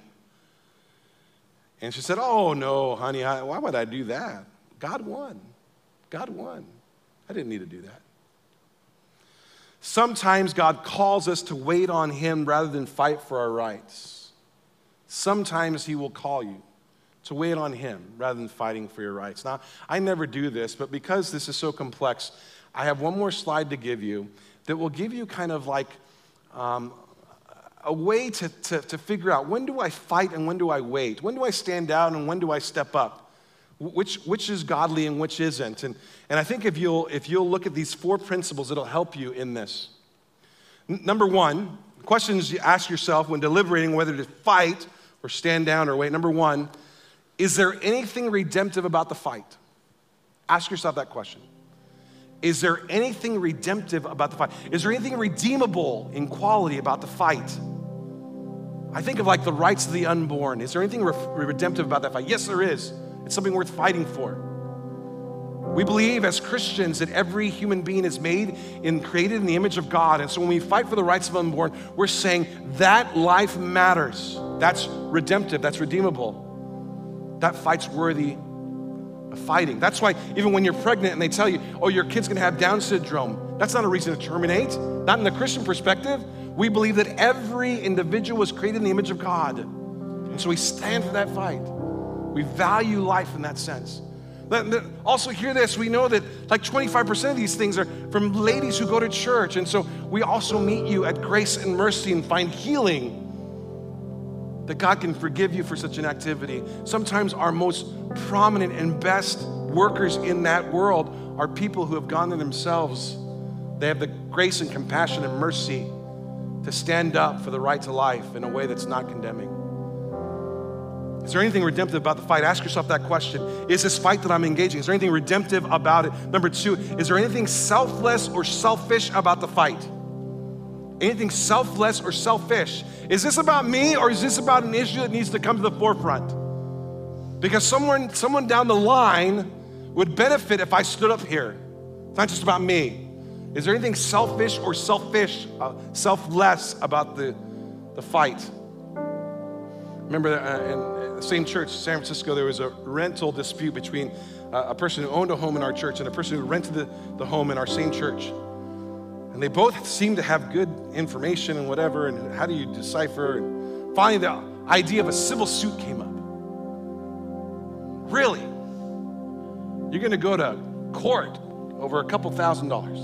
And she said, Oh, no, honey, I, why would I do that? God won. God won. I didn't need to do that. Sometimes God calls us to wait on Him rather than fight for our rights. Sometimes He will call you to wait on Him rather than fighting for your rights. Now, I never do this, but because this is so complex, I have one more slide to give you that will give you kind of like um, a way to, to, to figure out when do I fight and when do I wait? When do I stand down and when do I step up? Which, which is godly and which isn't? And, and I think if you'll, if you'll look at these four principles, it'll help you in this. N- number one, questions you ask yourself when deliberating whether to fight or stand down or wait. Number one, is there anything redemptive about the fight? Ask yourself that question. Is there anything redemptive about the fight? Is there anything redeemable in quality about the fight? I think of like the rights of the unborn. Is there anything re- redemptive about that fight? Yes, there is. It's something worth fighting for. We believe as Christians that every human being is made and created in the image of God. And so when we fight for the rights of unborn, we're saying that life matters. That's redemptive, that's redeemable. That fight's worthy fighting. That's why even when you're pregnant and they tell you, oh, your kid's gonna have Down syndrome, that's not a reason to terminate. Not in the Christian perspective. We believe that every individual was created in the image of God. And so we stand for that fight. We value life in that sense. Also, hear this we know that like 25% of these things are from ladies who go to church. And so we also meet you at grace and mercy and find healing that God can forgive you for such an activity. Sometimes our most prominent and best workers in that world are people who have gone to themselves. They have the grace and compassion and mercy to stand up for the right to life in a way that's not condemning. Is there anything redemptive about the fight? Ask yourself that question. Is this fight that I'm engaging? Is there anything redemptive about it? Number two, is there anything selfless or selfish about the fight? Anything selfless or selfish? Is this about me or is this about an issue that needs to come to the forefront? Because someone, someone down the line would benefit if I stood up here. It's not just about me. Is there anything selfish or selfish, uh, selfless about the, the fight? Remember, uh, in the same church, San Francisco, there was a rental dispute between uh, a person who owned a home in our church and a person who rented the, the home in our same church. And they both seem to have good information and whatever, and how do you decipher? And finally, the idea of a civil suit came up. Really? You're going to go to court over a couple thousand dollars.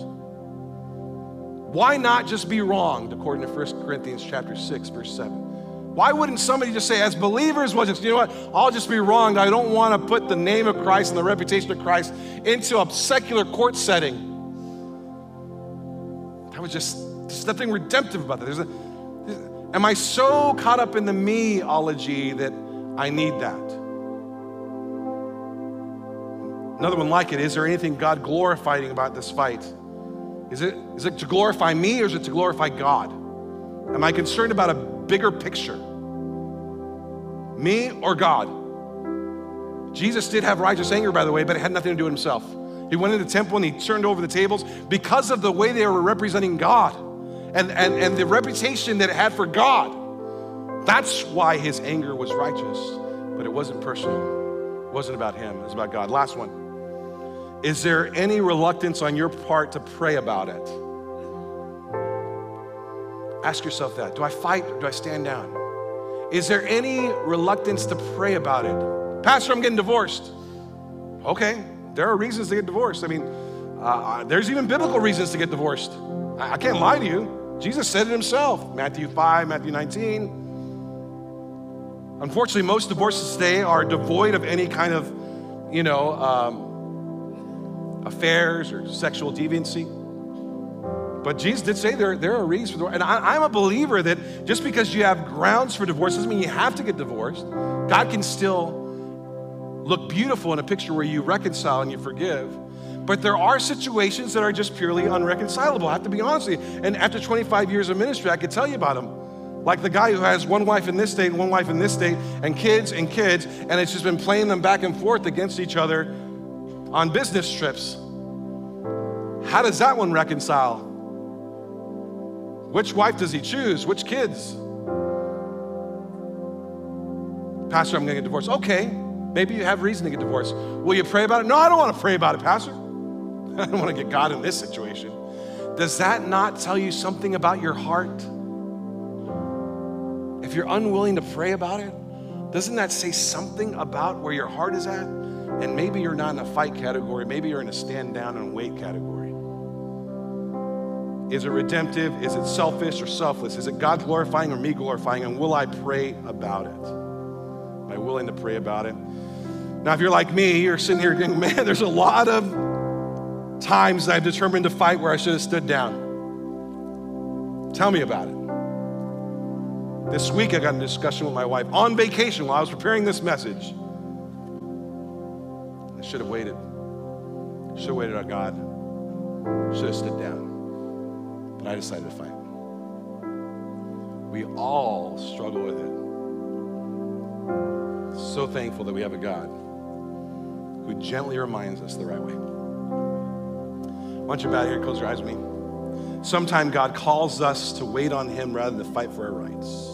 Why not just be wronged, according to 1 Corinthians chapter 6, verse 7? Why wouldn't somebody just say, as believers, well, just, you know what, I'll just be wronged. I don't want to put the name of Christ and the reputation of Christ into a secular court setting. Was just, there's nothing redemptive about that. There's a, am I so caught up in the meology that I need that? Another one like it, is there anything God glorifying about this fight? Is it, is it to glorify me or is it to glorify God? Am I concerned about a bigger picture? Me or God? Jesus did have righteous anger, by the way, but it had nothing to do with himself. He went into the temple and he turned over the tables because of the way they were representing God and, and, and the reputation that it had for God. That's why his anger was righteous, but it wasn't personal. It wasn't about him, it was about God. Last one. Is there any reluctance on your part to pray about it? Ask yourself that. Do I fight do I stand down? Is there any reluctance to pray about it? Pastor, I'm getting divorced. Okay, there are reasons to get divorced. I mean, uh, there's even biblical reasons to get divorced. I, I can't lie to you. Jesus said it himself Matthew 5, Matthew 19. Unfortunately, most divorces today are devoid of any kind of, you know, um, affairs or sexual deviancy. But Jesus did say there, there are reasons for divorce. And I, I'm a believer that just because you have grounds for divorce doesn't mean you have to get divorced. God can still look beautiful in a picture where you reconcile and you forgive. But there are situations that are just purely unreconcilable. I have to be honest with you. And after 25 years of ministry, I could tell you about them. Like the guy who has one wife in this state and one wife in this state, and kids and kids, and it's just been playing them back and forth against each other on business trips. How does that one reconcile? Which wife does he choose? Which kids? Pastor, I'm going to get divorced. Okay, maybe you have reason to get divorced. Will you pray about it? No, I don't want to pray about it, Pastor. I don't want to get God in this situation. Does that not tell you something about your heart? If you're unwilling to pray about it, doesn't that say something about where your heart is at? And maybe you're not in a fight category, maybe you're in a stand down and wait category. Is it redemptive? Is it selfish or selfless? Is it God glorifying or me glorifying? And will I pray about it? Am I willing to pray about it? Now, if you're like me, you're sitting here going, man, there's a lot of times I've determined to fight where I should have stood down. Tell me about it. This week I got in a discussion with my wife on vacation while I was preparing this message. I should have waited. Should have waited on God. Should have stood down. But I decided to fight. We all struggle with it. So thankful that we have a God who gently reminds us the right way. Why don't you bow here, close your eyes with me? Sometime God calls us to wait on Him rather than fight for our rights.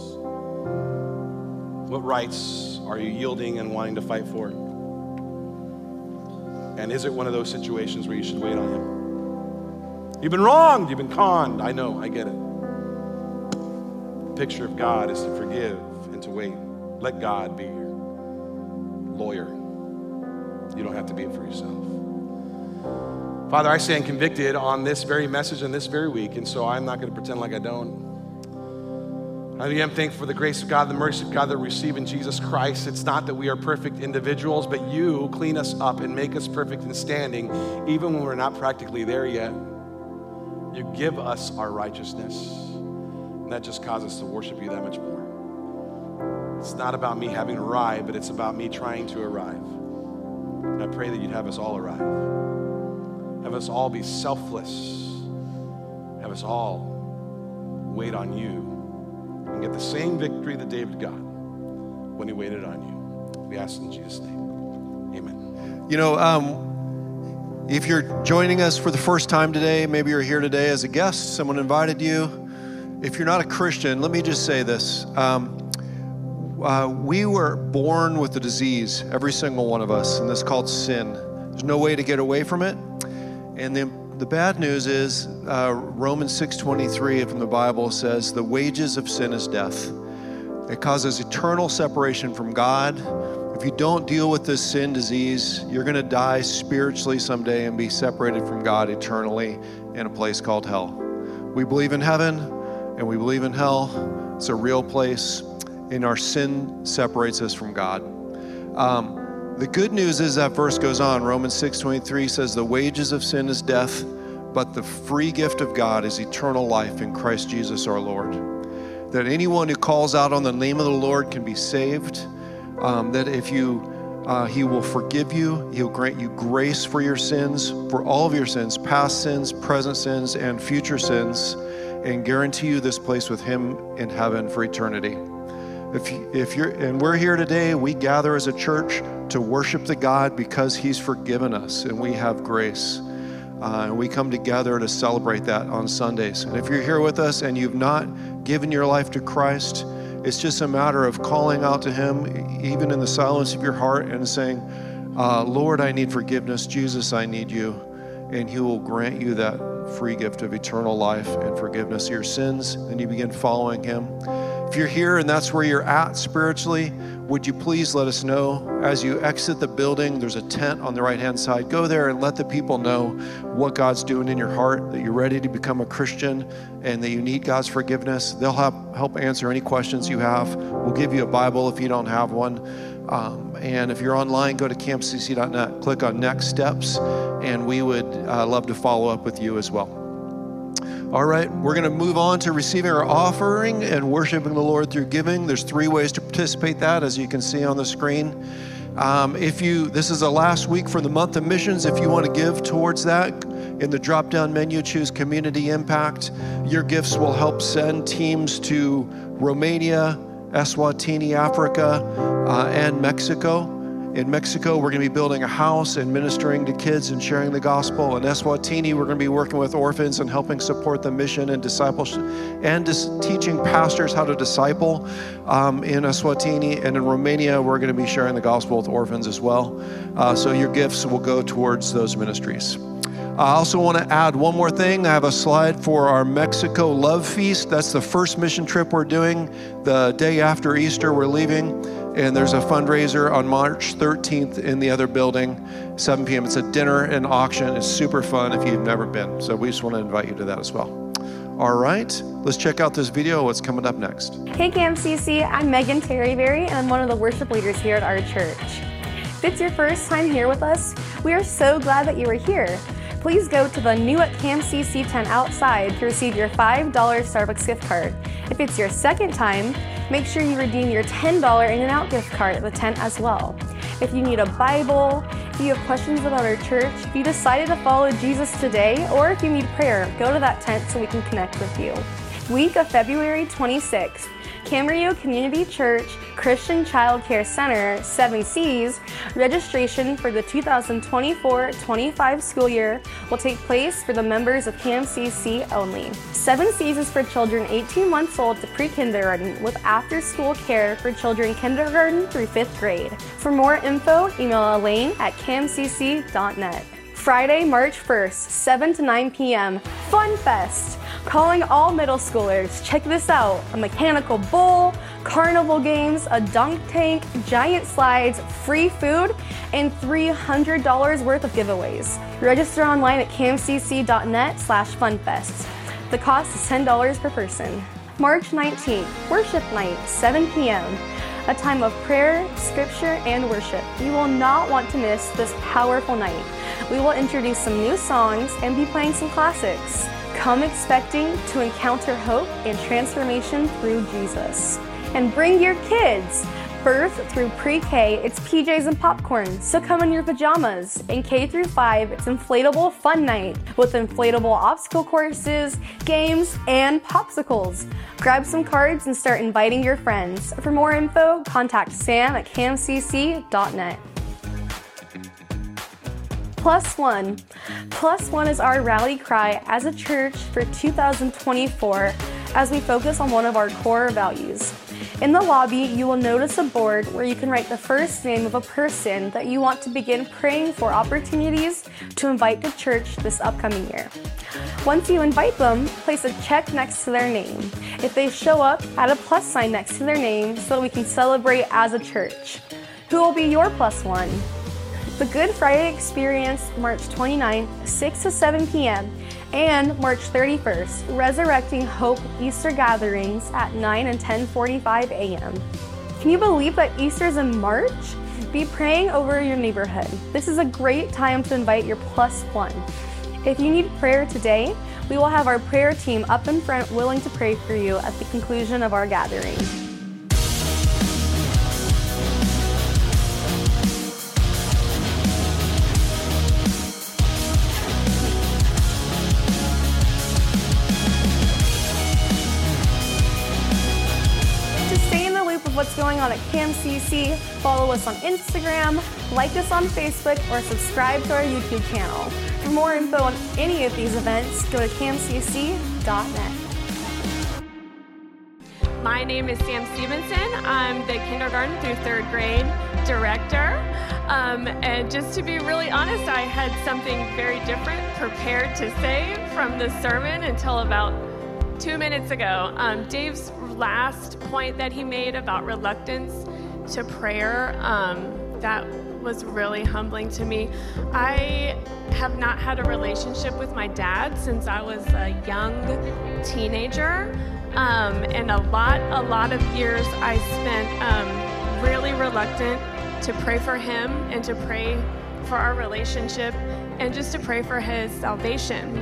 What rights are you yielding and wanting to fight for? And is it one of those situations where you should wait on Him? You've been wronged, you've been conned. I know, I get it. The picture of God is to forgive and to wait. Let God be your lawyer. You don't have to be it for yourself. Father, I stand convicted on this very message and this very week, and so I'm not going to pretend like I don't. I am thankful for the grace of God, the mercy of God that we receive in Jesus Christ. It's not that we are perfect individuals, but you clean us up and make us perfect in standing, even when we're not practically there yet. You give us our righteousness, and that just causes us to worship you that much more. It's not about me having arrived, but it's about me trying to arrive. And I pray that you'd have us all arrive. Have us all be selfless. Have us all wait on you and get the same victory that David got when he waited on you. We ask in Jesus' name. Amen. You know, um, if you're joining us for the first time today, maybe you're here today as a guest, someone invited you. If you're not a Christian, let me just say this. Um, uh, we were born with the disease, every single one of us, and this is called sin. There's no way to get away from it. And the, the bad news is uh, Romans 6.23 from the Bible says, the wages of sin is death. It causes eternal separation from God. If you don't deal with this sin disease, you're going to die spiritually someday and be separated from God eternally in a place called hell. We believe in heaven and we believe in hell. It's a real place. And our sin separates us from God. Um, the good news is that verse goes on. Romans 6:23 says, "The wages of sin is death, but the free gift of God is eternal life in Christ Jesus our Lord." That anyone who calls out on the name of the Lord can be saved. Um, that if you uh, he will forgive you. He'll grant you grace for your sins, for all of your sins, past sins, present sins, and future sins, and guarantee you this place with Him in heaven for eternity. If, if you're, and we're here today, we gather as a church to worship the God because He's forgiven us and we have grace. Uh, and we come together to celebrate that on Sundays. And if you're here with us and you've not given your life to Christ, it's just a matter of calling out to Him, even in the silence of your heart, and saying, uh, Lord, I need forgiveness. Jesus, I need you. And He will grant you that free gift of eternal life and forgiveness of your sins. And you begin following Him. If you're here and that's where you're at spiritually, would you please let us know as you exit the building? There's a tent on the right hand side. Go there and let the people know what God's doing in your heart, that you're ready to become a Christian and that you need God's forgiveness. They'll help, help answer any questions you have. We'll give you a Bible if you don't have one. Um, and if you're online, go to camcc.net, click on Next Steps, and we would uh, love to follow up with you as well. All right, we're going to move on to receiving our offering and worshiping the Lord through giving. There's three ways to participate that, as you can see on the screen. Um, if you, this is the last week for the month of missions. If you want to give towards that, in the drop-down menu, choose Community Impact. Your gifts will help send teams to Romania, Eswatini, Africa, uh, and Mexico. In Mexico, we're going to be building a house and ministering to kids and sharing the gospel. In Eswatini, we're going to be working with orphans and helping support the mission and discipleship and just teaching pastors how to disciple um, in Eswatini. And in Romania, we're going to be sharing the gospel with orphans as well. Uh, so your gifts will go towards those ministries. I also want to add one more thing. I have a slide for our Mexico Love Feast. That's the first mission trip we're doing. The day after Easter, we're leaving. And there's a fundraiser on March 13th in the other building, 7 p.m. It's a dinner and auction. It's super fun if you've never been. So we just want to invite you to that as well. All right, let's check out this video. What's coming up next? Hey CamCC, I'm Megan Terryberry and I'm one of the worship leaders here at our church. If it's your first time here with us, we are so glad that you are here. Please go to the new at CamCC tent outside to receive your $5 Starbucks gift card. If it's your second time, make sure you redeem your $10 In-N-Out gift card at the tent as well. If you need a Bible, if you have questions about our church, if you decided to follow Jesus today, or if you need prayer, go to that tent so we can connect with you. Week of February 26th, Camarillo Community Church Christian Child Care Center, 7 Cs, registration for the 2024-25 school year will take place for the members of CAMCC only. 7 seasons for children 18 months old to pre-kindergarten with after-school care for children kindergarten through 5th grade. For more info, email Elaine at camcc.net. Friday, March 1st, 7 to 9 p.m. Fun Fest! Calling all middle schoolers. Check this out a mechanical bull, carnival games, a dunk tank, giant slides, free food, and $300 worth of giveaways. Register online at camcc.net slash funfest. The cost is $10 per person. March 19th, Worship Night, 7 p.m. A time of prayer, scripture, and worship. You will not want to miss this powerful night. We will introduce some new songs and be playing some classics. Come expecting to encounter hope and transformation through Jesus. And bring your kids. Birth through pre-K, it's PJs and popcorn, so come in your pajamas. In K through 5, it's inflatable fun night with inflatable obstacle courses, games, and popsicles. Grab some cards and start inviting your friends. For more info, contact sam at camcc.net. Plus One. Plus One is our rally cry as a church for 2024 as we focus on one of our core values. In the lobby, you will notice a board where you can write the first name of a person that you want to begin praying for opportunities to invite to church this upcoming year. Once you invite them, place a check next to their name. If they show up, add a plus sign next to their name so that we can celebrate as a church. Who will be your plus one? The Good Friday Experience, March 29th, 6 to 7 p.m., and March 31st, Resurrecting Hope Easter gatherings at 9 and 10:45 a.m. Can you believe that Easter's in March? Be praying over your neighborhood. This is a great time to invite your plus one. If you need prayer today, we will have our prayer team up in front willing to pray for you at the conclusion of our gathering. On at CamCC, follow us on Instagram, like us on Facebook, or subscribe to our YouTube channel. For more info on any of these events, go to camcc.net. My name is Sam Stevenson. I'm the kindergarten through third grade director. Um, and just to be really honest, I had something very different prepared to say from the sermon until about two minutes ago. Um, Dave's last point that he made about reluctance to prayer, um, that was really humbling to me. I have not had a relationship with my dad since I was a young teenager. Um, and a lot, a lot of years I spent um, really reluctant to pray for him and to pray for our relationship and just to pray for his salvation.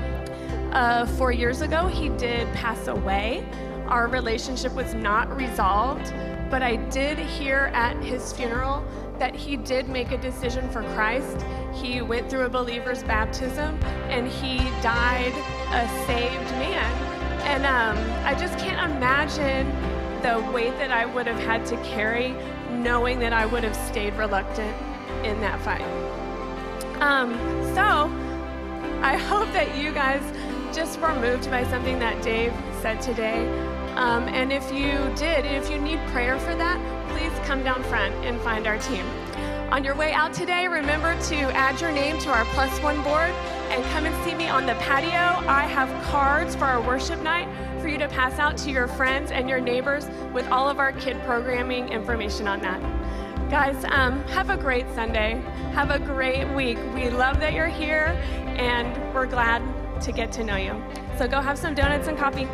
Uh, four years ago, he did pass away. Our relationship was not resolved, but I did hear at his funeral that he did make a decision for Christ. He went through a believer's baptism and he died a saved man. And um, I just can't imagine the weight that I would have had to carry knowing that I would have stayed reluctant in that fight. Um, so I hope that you guys just were moved by something that Dave said today. Um, and if you did, if you need prayer for that, please come down front and find our team. On your way out today, remember to add your name to our plus one board and come and see me on the patio. I have cards for our worship night for you to pass out to your friends and your neighbors with all of our kid programming information on that. Guys, um, have a great Sunday. Have a great week. We love that you're here and we're glad to get to know you. So go have some donuts and coffee.